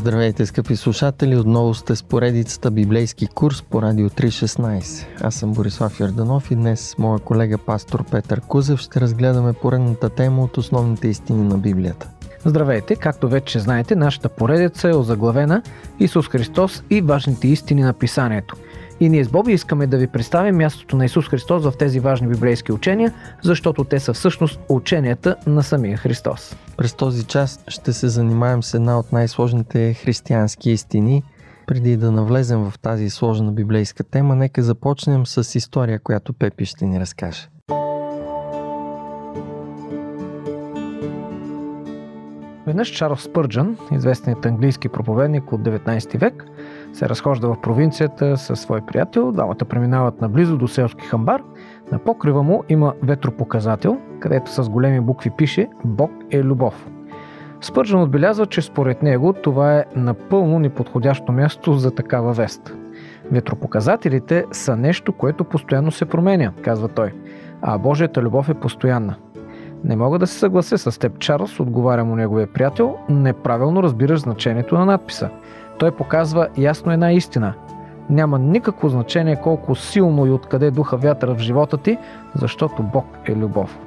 Здравейте, скъпи слушатели! Отново сте с поредицата Библейски курс по Радио 3.16. Аз съм Борислав Ярданов и днес с моя колега пастор Петър Кузев ще разгледаме поредната тема от основните истини на Библията. Здравейте! Както вече знаете, нашата поредица е озаглавена Исус Христос и важните истини на Писанието – и ние с Боби искаме да ви представим мястото на Исус Христос в тези важни библейски учения, защото те са всъщност ученията на самия Христос. През този час ще се занимаем с една от най-сложните християнски истини. Преди да навлезем в тази сложна библейска тема, нека започнем с история, която Пепи ще ни разкаже. Веднъж Чарлз Спърджън, известният английски проповедник от 19 век, се разхожда в провинцията със свой приятел. Двамата преминават наблизо до селски хамбар. На покрива му има ветропоказател, където с големи букви пише Бог е любов. Спържан отбелязва, че според него това е напълно неподходящо място за такава вест. Ветропоказателите са нещо, което постоянно се променя, казва той, а Божията любов е постоянна. Не мога да се съглася с теб, Чарлз, отговаря му неговия приятел, неправилно разбираш значението на надписа – той показва ясно една истина. Няма никакво значение колко силно и откъде духа вятъра в живота ти, защото Бог е любов.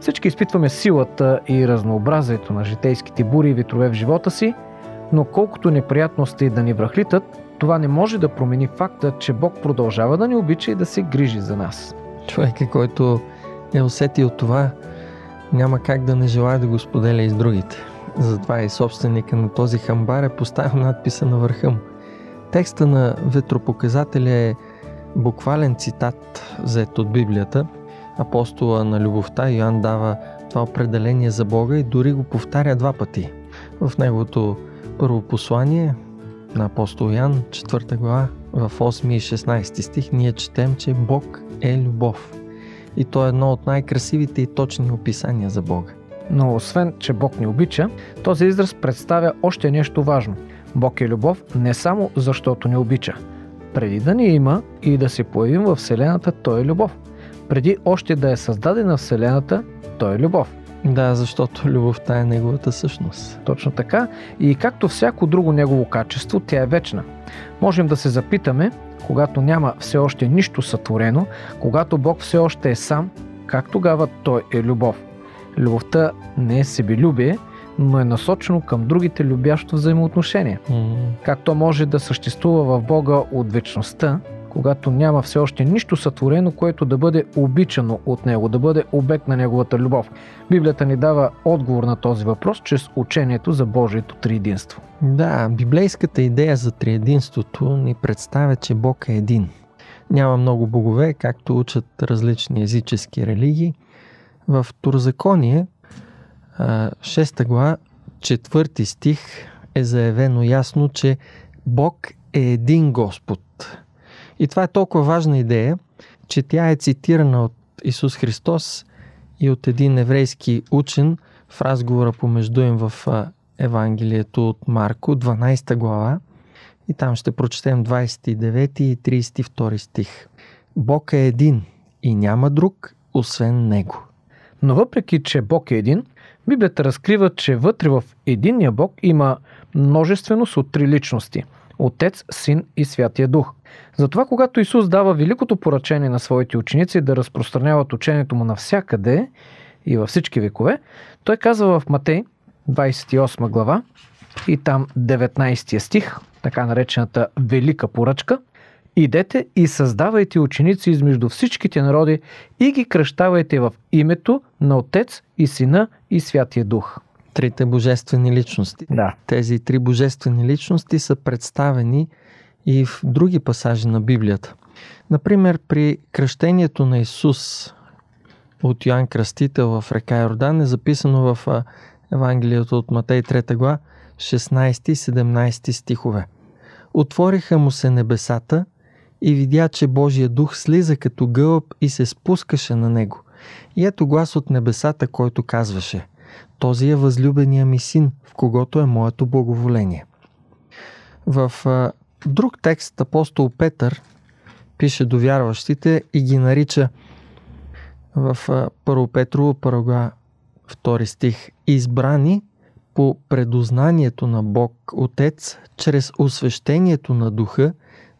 Всички изпитваме силата и разнообразието на житейските бури и ветрове в живота си, но колкото неприятности да ни връхлитат, това не може да промени факта, че Бог продължава да ни обича и да се грижи за нас. Човек, който е усетил това, няма как да не желая да го споделя и с другите. Затова и собственика на този хамбар е поставил надписа на върха му. Текста на ветропоказателя е буквален цитат, взет от Библията. Апостола на любовта Йоанн дава това определение за Бога и дори го повтаря два пъти. В неговото първо послание на апостол Ян, 4 глава, в 8 и 16 стих, ние четем, че Бог е любов. И то е едно от най-красивите и точни описания за Бога. Но освен, че Бог ни обича, този израз представя още нещо важно. Бог е любов не само защото ни обича. Преди да ни има и да се появим в Вселената, Той е любов. Преди още да е създадена Вселената, Той е любов. Да, защото любовта е неговата същност. Точно така. И както всяко друго негово качество, тя е вечна. Можем да се запитаме, когато няма все още нищо сътворено, когато Бог все още е сам, как тогава Той е любов? Любовта не е себелюбие, но е насочено към другите любящо взаимоотношение. Mm-hmm. Как то може да съществува в Бога от вечността, когато няма все още нищо сътворено, което да бъде обичано от Него, да бъде обект на Неговата любов. Библията ни дава отговор на този въпрос чрез учението за Божието триединство. Да, библейската идея за триединството ни представя, че Бог е един. Няма много богове, както учат различни езически религии – в Турзаконие, 6 глава, 4 стих е заявено ясно, че Бог е един Господ. И това е толкова важна идея, че тя е цитирана от Исус Христос и от един еврейски учен в разговора помежду им в Евангелието от Марко, 12 глава. И там ще прочетем 29 и 32 стих. Бог е един и няма друг, освен Него. Но въпреки, че Бог е един, Библията разкрива, че вътре в единния Бог има множественост от три личности – Отец, Син и Святия Дух. Затова, когато Исус дава великото поръчение на своите ученици да разпространяват учението му навсякъде и във всички векове, той казва в Матей, 28 глава и там 19 стих, така наречената Велика поръчка, Идете и създавайте ученици измежду всичките народи и ги кръщавайте в името на Отец и Сина и Святия Дух. Трите божествени личности. Да. Тези три божествени личности са представени и в други пасажи на Библията. Например, при кръщението на Исус от Йоанн Кръстител в река Йордан е записано в Евангелието от Матей 3 глава 16 и 17 стихове. Отвориха му се небесата – и видя, че Божия дух слиза като гълъб и се спускаше на него. И ето глас от небесата, който казваше Този е възлюбения ми син, в когото е моето благоволение. В а, друг текст апостол Петър пише до вярващите и ги нарича в а, 1 Петрово, 1 2 стих избрани по предознанието на Бог Отец чрез освещението на Духа,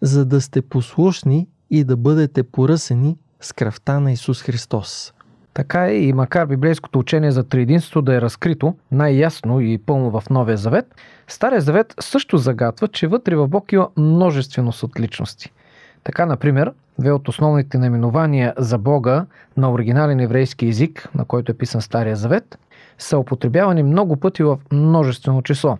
за да сте послушни и да бъдете поръсени с кръвта на Исус Христос. Така е и макар библейското учение за триединство да е разкрито най-ясно и пълно в Новия Завет, Стария Завет също загатва, че вътре в Бог има множественост от личности. Така, например, две от основните наименования за Бога на оригинален еврейски език, на който е писан Стария Завет, са употребявани много пъти в множествено число.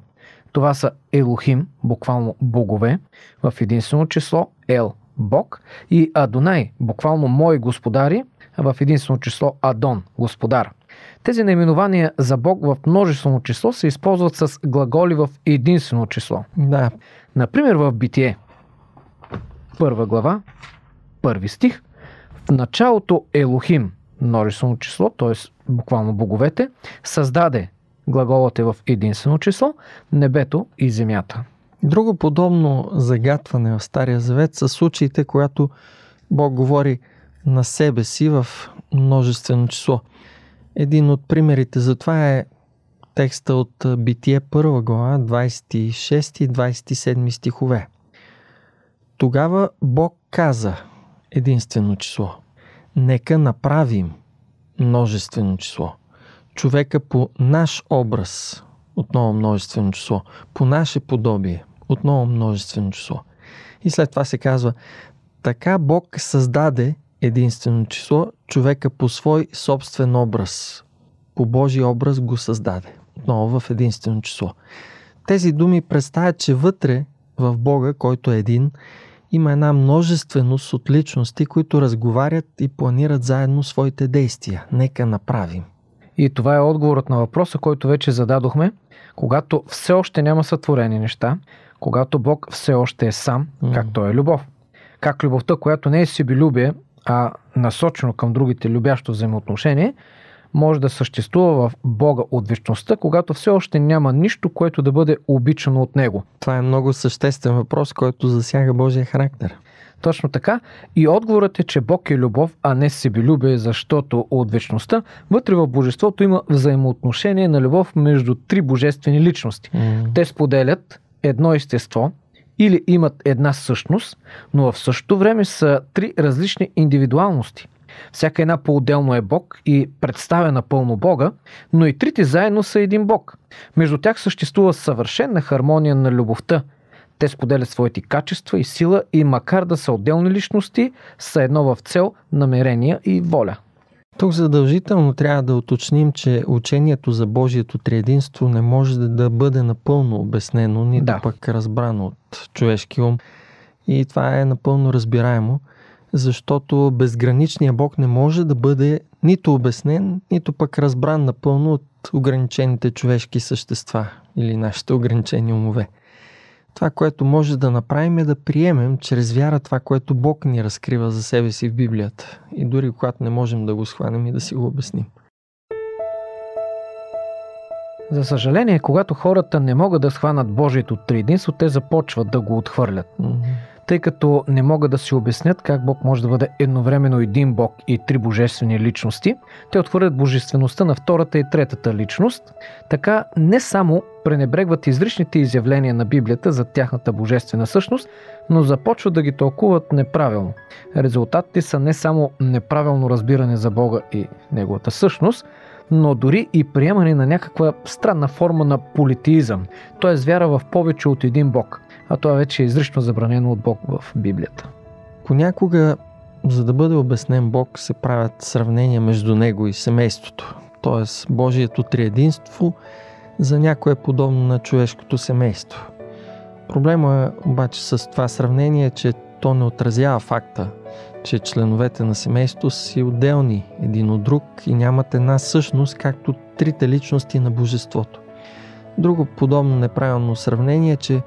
Това са Елохим, буквално богове, в единствено число Ел, Бог, и Адонай, буквално мои господари, в единствено число Адон, господар. Тези наименования за Бог в множествено число се използват с глаголи в единствено число. Да. Например в Битие, първа глава, първи стих, в началото Елохим, множествено число, т.е. буквално боговете, създаде глаголът е в единствено число, небето и земята. Друго подобно загатване в Стария Завет са случаите, когато Бог говори на себе си в множествено число. Един от примерите за това е текста от Битие 1 глава, 26 и 27 стихове. Тогава Бог каза единствено число. Нека направим множествено число. Човека по наш образ, отново множествено число. По наше подобие, отново множествено число. И след това се казва, така Бог създаде единствено число, човека по свой собствен образ. По Божий образ го създаде. Отново в единствено число. Тези думи представят, че вътре в Бога, който е един, има една множественост от личности, които разговарят и планират заедно своите действия. Нека направим. И това е отговорът на въпроса, който вече зададохме. Когато все още няма сътворени неща, когато Бог все още е сам, как Той е любов. Как любовта, която не е себелюбие, а насочено към другите любящо взаимоотношение, може да съществува в Бога от вечността, когато все още няма нищо, което да бъде обичано от Него. Това е много съществен въпрос, който засяга Божия характер. Точно така. И отговорът е, че Бог е любов, а не себелюбие, защото от вечността вътре в Божеството има взаимоотношение на любов между три божествени личности. Mm. Те споделят едно естество, или имат една същност, но в същото време са три различни индивидуалности. Всяка една по-отделно е Бог и представя напълно Бога, но и трите заедно са един Бог. Между тях съществува съвършена хармония на любовта. Те споделят своите качества и сила и макар да са отделни личности, са едно в цел, намерения и воля. Тук задължително трябва да уточним, че учението за Божието триединство не може да бъде напълно обяснено, нито да. пък разбрано от човешки ум. И това е напълно разбираемо, защото безграничният Бог не може да бъде нито обяснен, нито пък разбран напълно от ограничените човешки същества или нашите ограничени умове. Това, което може да направим е да приемем чрез вяра това, което Бог ни разкрива за себе си в Библията. И дори когато не можем да го схванем и да си го обясним. За съжаление, когато хората не могат да схванат Божието триединство, те започват да го отхвърлят. Mm-hmm тъй като не могат да си обяснят как Бог може да бъде едновременно един Бог и три божествени личности, те отхвърлят божествеността на втората и третата личност. Така не само пренебрегват изричните изявления на Библията за тяхната божествена същност, но започват да ги тълкуват неправилно. Резултатите са не само неправилно разбиране за Бога и Неговата същност, но дори и приемане на някаква странна форма на политеизъм, т.е. вяра в повече от един Бог – а това вече е изрично забранено от Бог в Библията. Понякога, за да бъде обяснен Бог, се правят сравнения между него и семейството. Тоест, Божието триединство за някое е подобно на човешкото семейство. Проблема е обаче с това сравнение е, че то не отразява факта, че членовете на семейството си отделни един от друг и нямат една същност, както трите личности на Божеството. Друго подобно неправилно сравнение е, че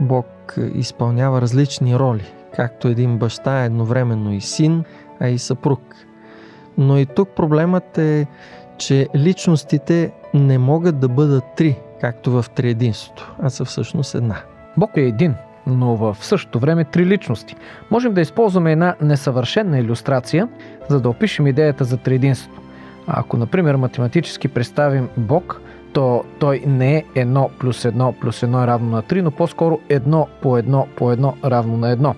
Бог изпълнява различни роли, както един баща е едновременно и син, а и съпруг. Но и тук проблемът е, че личностите не могат да бъдат три, както в триединството, а са всъщност една. Бог е един, но в същото време три личности. Можем да използваме една несъвършена иллюстрация, за да опишем идеята за триединството. Ако, например, математически представим Бог то той не е 1 плюс 1 плюс 1 е равно на 3, но по-скоро 1 по 1 по 1 равно на 1. Mm.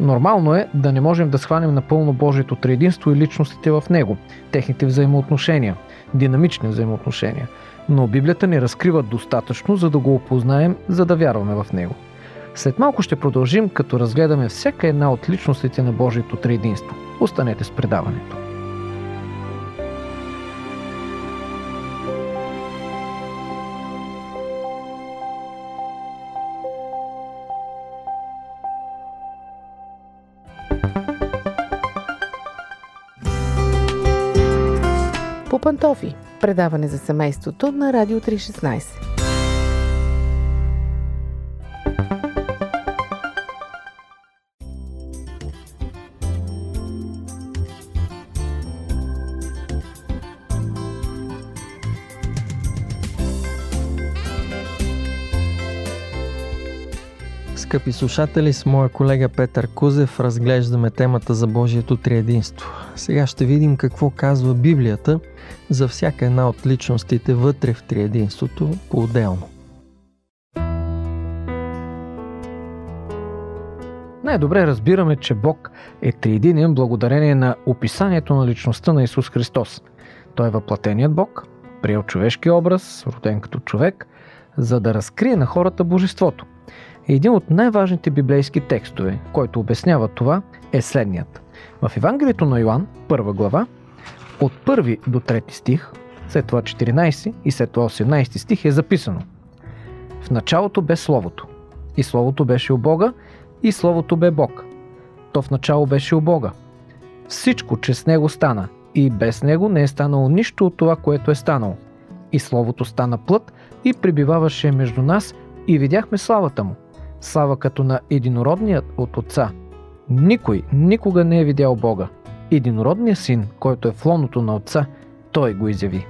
Нормално е да не можем да схванем напълно Божието триединство и личностите в него, техните взаимоотношения, динамични взаимоотношения. Но Библията ни разкрива достатъчно, за да го опознаем, за да вярваме в него. След малко ще продължим, като разгледаме всяка една от личностите на Божието триединство. Останете с предаването. По пантофи. Предаване за семейството на Радио 316. Скъпи слушатели, с моя колега Петър Кузев разглеждаме темата за Божието триединство. Сега ще видим какво казва Библията за всяка една от личностите вътре в триединството по-отделно. Най-добре разбираме, че Бог е триединен благодарение на описанието на личността на Исус Христос. Той е въплатеният Бог, приел човешки образ, роден като човек, за да разкрие на хората Божеството. Един от най-важните библейски текстове, който обяснява това, е следният. В Евангелието на Йоанн, първа глава, от първи до трети стих, след това 14 и след това 18 стих е записано. В началото бе Словото. И Словото беше у Бога, и Словото бе Бог. То в начало беше у Бога. Всичко, че с Него стана, и без Него не е станало нищо от това, което е станало. И Словото стана плът и прибиваваше между нас и видяхме славата Му. Слава като на единородният от Отца. Никой никога не е видял Бога. Единородният син, който е в лоното на Отца, Той го изяви.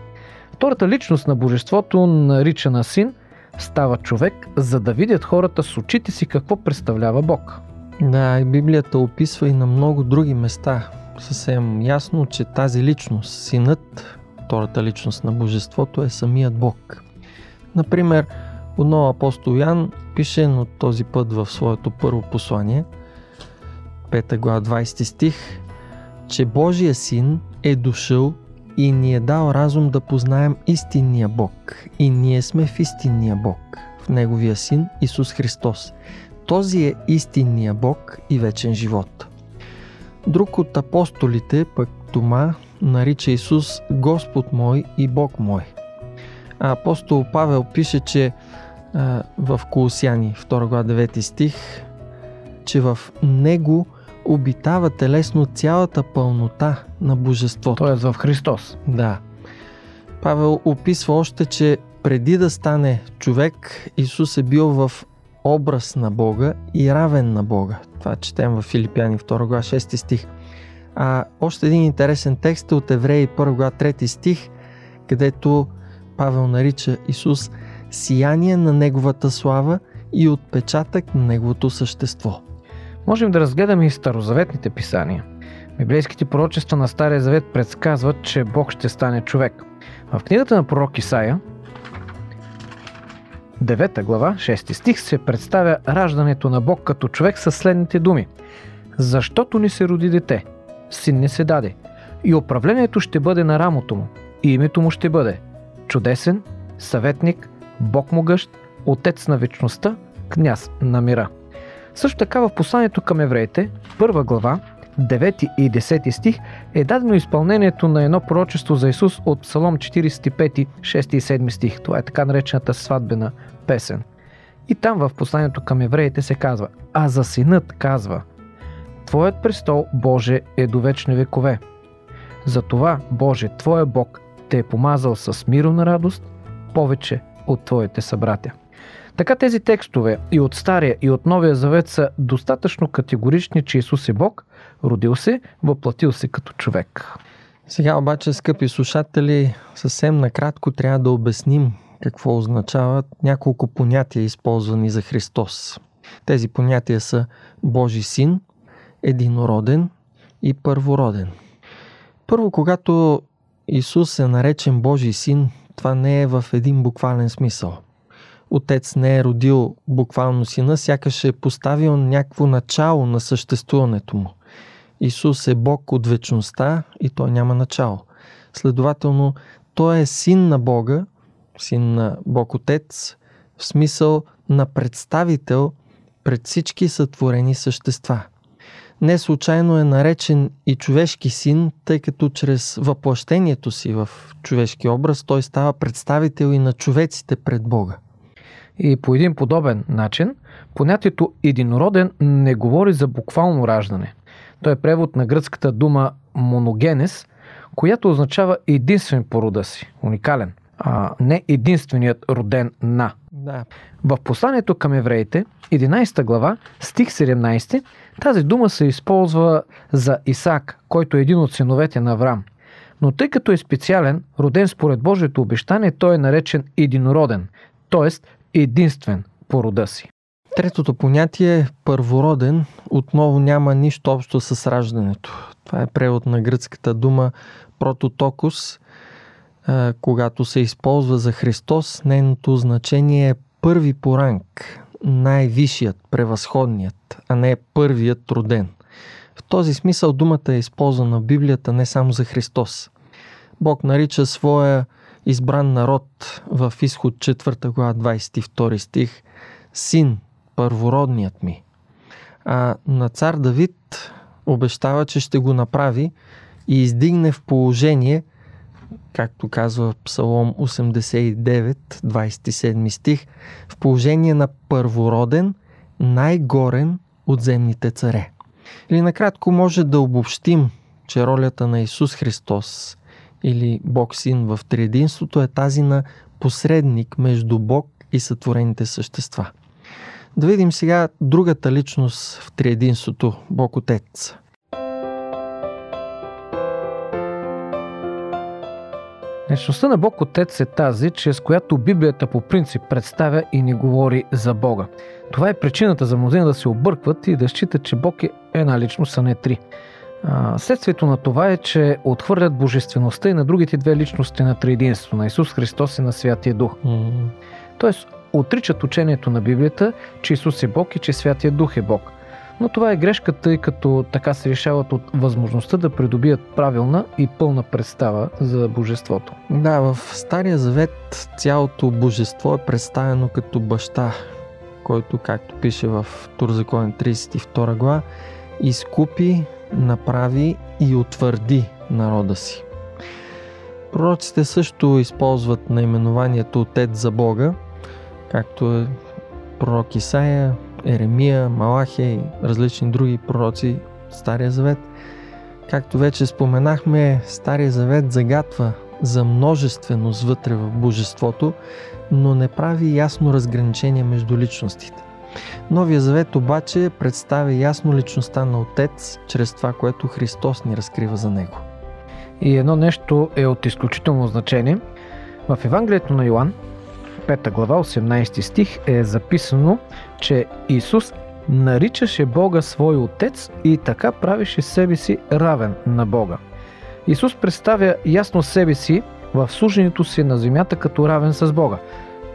Втората личност на Божеството, наричана син, става човек, за да видят хората с очите си какво представлява Бог. Да, и Библията описва и на много други места съвсем ясно, че тази личност, синът, втората личност на Божеството е самият Бог. Например, отново апостол Ян пише, но този път в своето първо послание, 5 глава 20 стих, че Божия син е дошъл и ни е дал разум да познаем истинния Бог. И ние сме в истинния Бог, в Неговия син Исус Христос. Този е истинния Бог и вечен живот. Друг от апостолите, пък Тома, нарича Исус Господ мой и Бог мой. А апостол Павел пише, че в Колосяни, 2 глава 9 стих, че в Него обитава телесно цялата пълнота на Божеството. Тоест в Христос. Да. Павел описва още, че преди да стане човек, Исус е бил в образ на Бога и равен на Бога. Това четем в Филипяни 2 глава 6 стих. А още един интересен текст е от Евреи 1 глава 3 стих, където Павел нарича Исус сияние на Неговата слава и отпечатък на Неговото същество. Можем да разгледаме и старозаветните писания. Библейските пророчества на Стария Завет предсказват, че Бог ще стане човек. В книгата на пророк Исаия, 9 глава, 6 стих, се представя раждането на Бог като човек със следните думи. Защото ни се роди дете, син не се даде, и управлението ще бъде на рамото му, и името му ще бъде чудесен, съветник, Бог могъщ, Отец на вечността, княз на мира. Също така в посланието към евреите, първа глава, 9 и 10 стих е дадено изпълнението на едно пророчество за Исус от Псалом 45, 6 и 7 стих. Това е така наречената сватбена песен. И там в посланието към евреите се казва, а за синът казва, Твоят престол, Боже, е до вечни векове. Затова, Боже, Твоя Бог те е помазал с мирна радост повече от Твоите събратя. Така тези текстове и от Стария и от Новия Завет са достатъчно категорични, че Исус е Бог, родил се, въплатил се като човек. Сега обаче, скъпи слушатели, съвсем накратко трябва да обясним какво означават няколко понятия, използвани за Христос. Тези понятия са Божи син, единороден и първороден. Първо, когато Исус е наречен Божий син, това не е в един буквален смисъл. Отец не е родил буквално сина, сякаш е поставил някакво начало на съществуването му. Исус е Бог от вечността и той няма начало. Следователно, той е син на Бога, син на Бог Отец, в смисъл на представител пред всички сътворени същества. Не случайно е наречен и човешки син, тъй като чрез въплъщението си в човешки образ той става представител и на човеците пред Бога. И по един подобен начин, понятието единороден не говори за буквално раждане. Той е превод на гръцката дума моногенес, която означава единствен по рода си, уникален, а не единственият роден на. Да. В посланието към евреите, 11 глава, стих 17, тази дума се използва за Исаак, който е един от синовете на Авраам. Но тъй като е специален, роден според Божието обещание, той е наречен единороден, т.е. единствен по рода си. Третото понятие, първороден, отново няма нищо общо с раждането. Това е превод на гръцката дума прототокус. Когато се използва за Христос, нейното значение е първи по ранг, най-висшият, превъзходният, а не първият роден. В този смисъл думата е използвана в Библията не само за Христос. Бог нарича своя избран народ в изход 4 глава 22 стих син, първородният ми. А на цар Давид обещава, че ще го направи и издигне в положение, както казва Псалом 89, 27 стих, в положение на първороден, най-горен от земните царе. Или накратко може да обобщим, че ролята на Исус Христос или Бог Син в Триединството е тази на посредник между Бог и сътворените същества. Да видим сега другата личност в Триединството Бог Отец. Личността на Бог Отец е тази, чрез която Библията по принцип представя и ни говори за Бога. Това е причината за мнозина да се объркват и да считат, че Бог е една личност, а не три. Следствието на това е, че отхвърлят божествеността и на другите две личности на триединство, на Исус Христос и на Святия Дух. Mm-hmm. Тоест, отричат учението на Библията, че Исус е Бог и че Святия Дух е Бог. Но това е грешка, тъй като така се решават от възможността да придобият правилна и пълна представа за Божеството. Да, в Стария Завет цялото Божество е представено като баща, който, както пише в Турзакон 32 глава, изкупи, направи и утвърди народа си. Пророците също използват наименованието Отец за Бога, както е пророк Исаия, Еремия, Малахия и различни други пророци от Стария Завет. Както вече споменахме, Стария Завет загатва за множественост вътре в Божеството, но не прави ясно разграничение между личностите. Новия завет обаче представя ясно личността на Отец чрез това, което Христос ни разкрива за Него. И едно нещо е от изключително значение. В Евангелието на Йоанн, 5 глава, 18 стих е записано, че Исус наричаше Бога свой Отец и така правеше себе си равен на Бога. Исус представя ясно себе си в служенето си на земята като равен с Бога.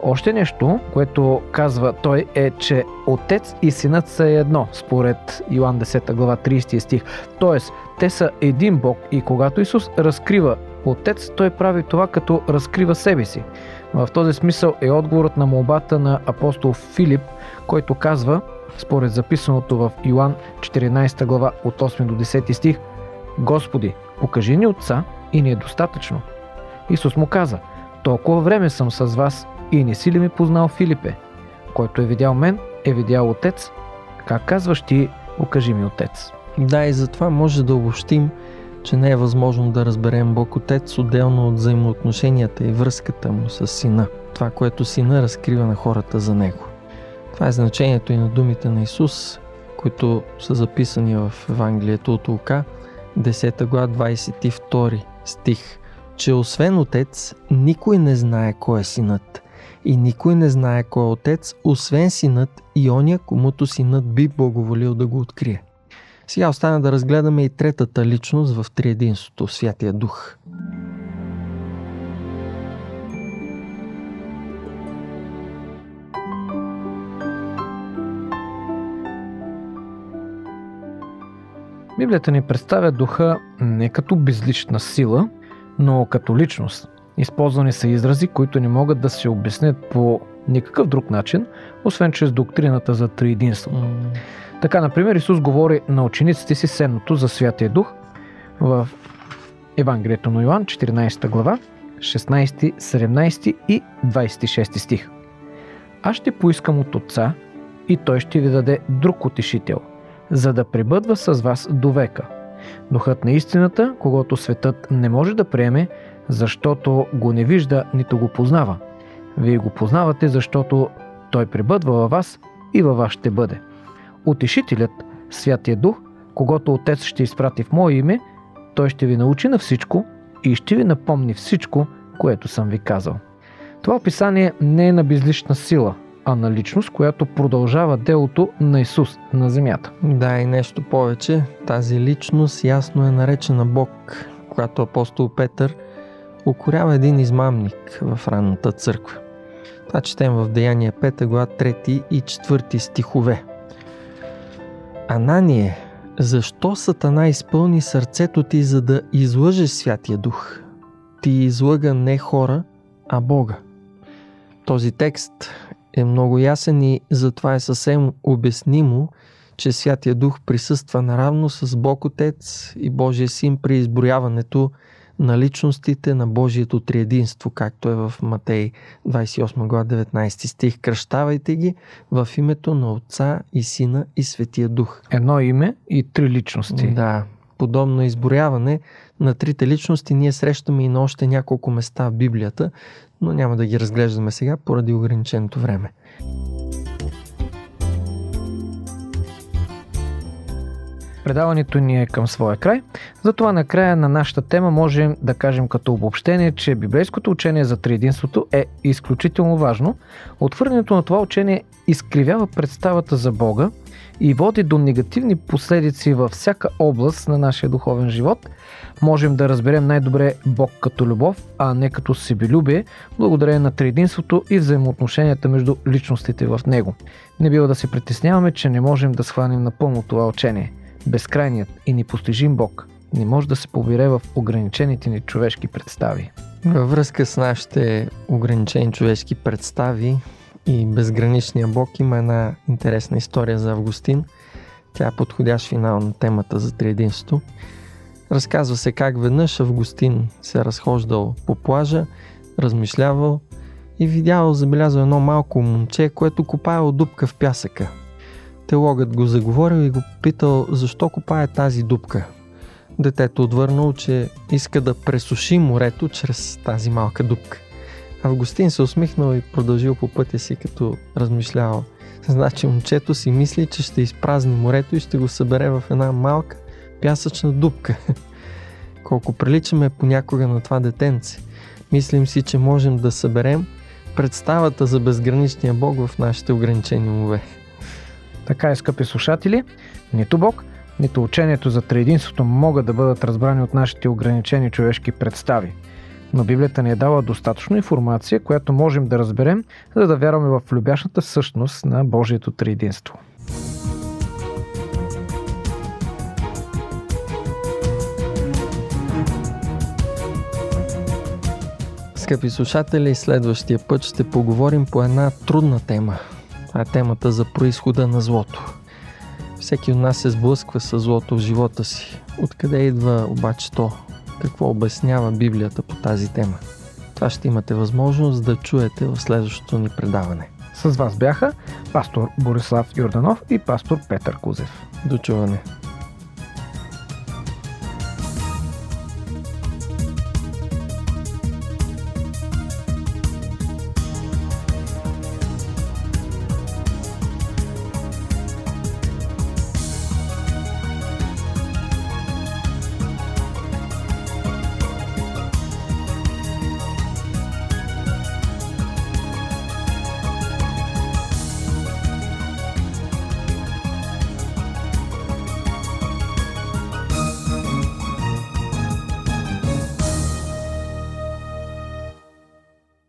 Още нещо, което казва той е, че Отец и Синът са едно, според Йоан 10 глава 30 стих. Тоест, те са един Бог и когато Исус разкрива Отец, той прави това като разкрива себе си. В този смисъл е отговорът на молбата на апостол Филип, който казва, според записаното в Йоан 14 глава от 8 до 10 стих, Господи, покажи ни Отца и ни е достатъчно. Исус му каза, толкова време съм с вас и не си ли ми познал Филипе? Който е видял мен, е видял Отец. Как казваш ти, покажи ми Отец? Да, и затова може да обобщим, че не е възможно да разберем Бог Отец отделно от взаимоотношенията и връзката му с Сина. Това, което Сина разкрива на хората за Него. Това е значението и на думите на Исус, които са записани в Евангелието от Лука, 10 глава 22 стих, че освен Отец, никой не знае кой е Синът и никой не знае кой е Отец, освен Синът и оня, комуто Синът би благоволил да го открие. Сега остана да разгледаме и третата личност в триединството – Святия Дух. Библията ни представя духа не като безлична сила, но като личност, Използвани са изрази, които не могат да се обяснят по никакъв друг начин, освен чрез доктрината за триединство. М, Така, например, Исус говори на учениците си следното за Святия Дух в Евангелието на Йоанн, 14 глава, 16, 17 и 26 стих. Аз ще поискам от Отца и Той ще ви даде друг утешител, за да пребъдва с вас до века. Духът на истината, когато светът не може да приеме, защото го не вижда, нито го познава. Вие го познавате, защото Той пребъдва във вас и във вас ще бъде. Утешителят, Святия Дух, когато Отец ще изпрати в Мое име, Той ще ви научи на всичко и ще ви напомни всичко, което съм ви казал. Това описание не е на безлична сила, а на личност, която продължава делото на Исус на земята. Да, и нещо повече. Тази личност ясно е наречена Бог, когато апостол Петър укорява един измамник в ранната църква. Това четем в Деяния 5 глава 3 и 4 стихове. Анание, защо Сатана изпълни сърцето ти, за да излъжеш Святия Дух? Ти излъга не хора, а Бога. Този текст е много ясен и затова е съвсем обяснимо, че Святия Дух присъства наравно с Бог Отец и Божия Син при изброяването на личностите на Божието триединство, както е в Матей 28 глава 19 стих. Кръщавайте ги в името на Отца и Сина и Светия Дух. Едно име и три личности. Да, подобно изброяване на трите личности ние срещаме и на още няколко места в Библията, но няма да ги разглеждаме сега поради ограниченото време. Предаването ни е към своя край. Затова накрая на нашата тема можем да кажем като обобщение, че библейското учение за триединството е изключително важно. Отвърнето на това учение изкривява представата за Бога и води до негативни последици във всяка област на нашия духовен живот. Можем да разберем най-добре Бог като любов, а не като себелюбие, благодарение на триединството и взаимоотношенията между личностите в него. Не бива да се притесняваме, че не можем да схванем напълно това учение – безкрайният и непостижим Бог не може да се побере в ограничените ни човешки представи. Във връзка с нашите ограничени човешки представи и безграничния Бог има една интересна история за Августин. Тя е подходящ финал на темата за триединство. Разказва се как веднъж Августин се разхождал по плажа, размишлявал и видял, забелязал едно малко момче, което копаело дупка в пясъка. Теологът го заговорил и го питал защо копае тази дупка. Детето отвърнал, че иска да пресуши морето чрез тази малка дупка. Августин се усмихнал и продължил по пътя си, като размишлявал. Значи момчето си мисли, че ще изпразни морето и ще го събере в една малка пясъчна дупка. Колко приличаме понякога на това детенце. Мислим си, че можем да съберем представата за безграничния Бог в нашите ограничени умове. Така е, скъпи слушатели, нито Бог, нито учението за триединството могат да бъдат разбрани от нашите ограничени човешки представи. Но Библията ни е дала достатъчно информация, която можем да разберем, за да вярваме в любящата същност на Божието триединство. Скъпи слушатели, следващия път ще поговорим по една трудна тема. Това е темата за происхода на злото. Всеки от нас се сблъсква с злото в живота си. Откъде идва обаче то? Какво обяснява Библията по тази тема? Това ще имате възможност да чуете в следващото ни предаване. С вас бяха пастор Борислав Йорданов и пастор Петър Кузев. До чуване!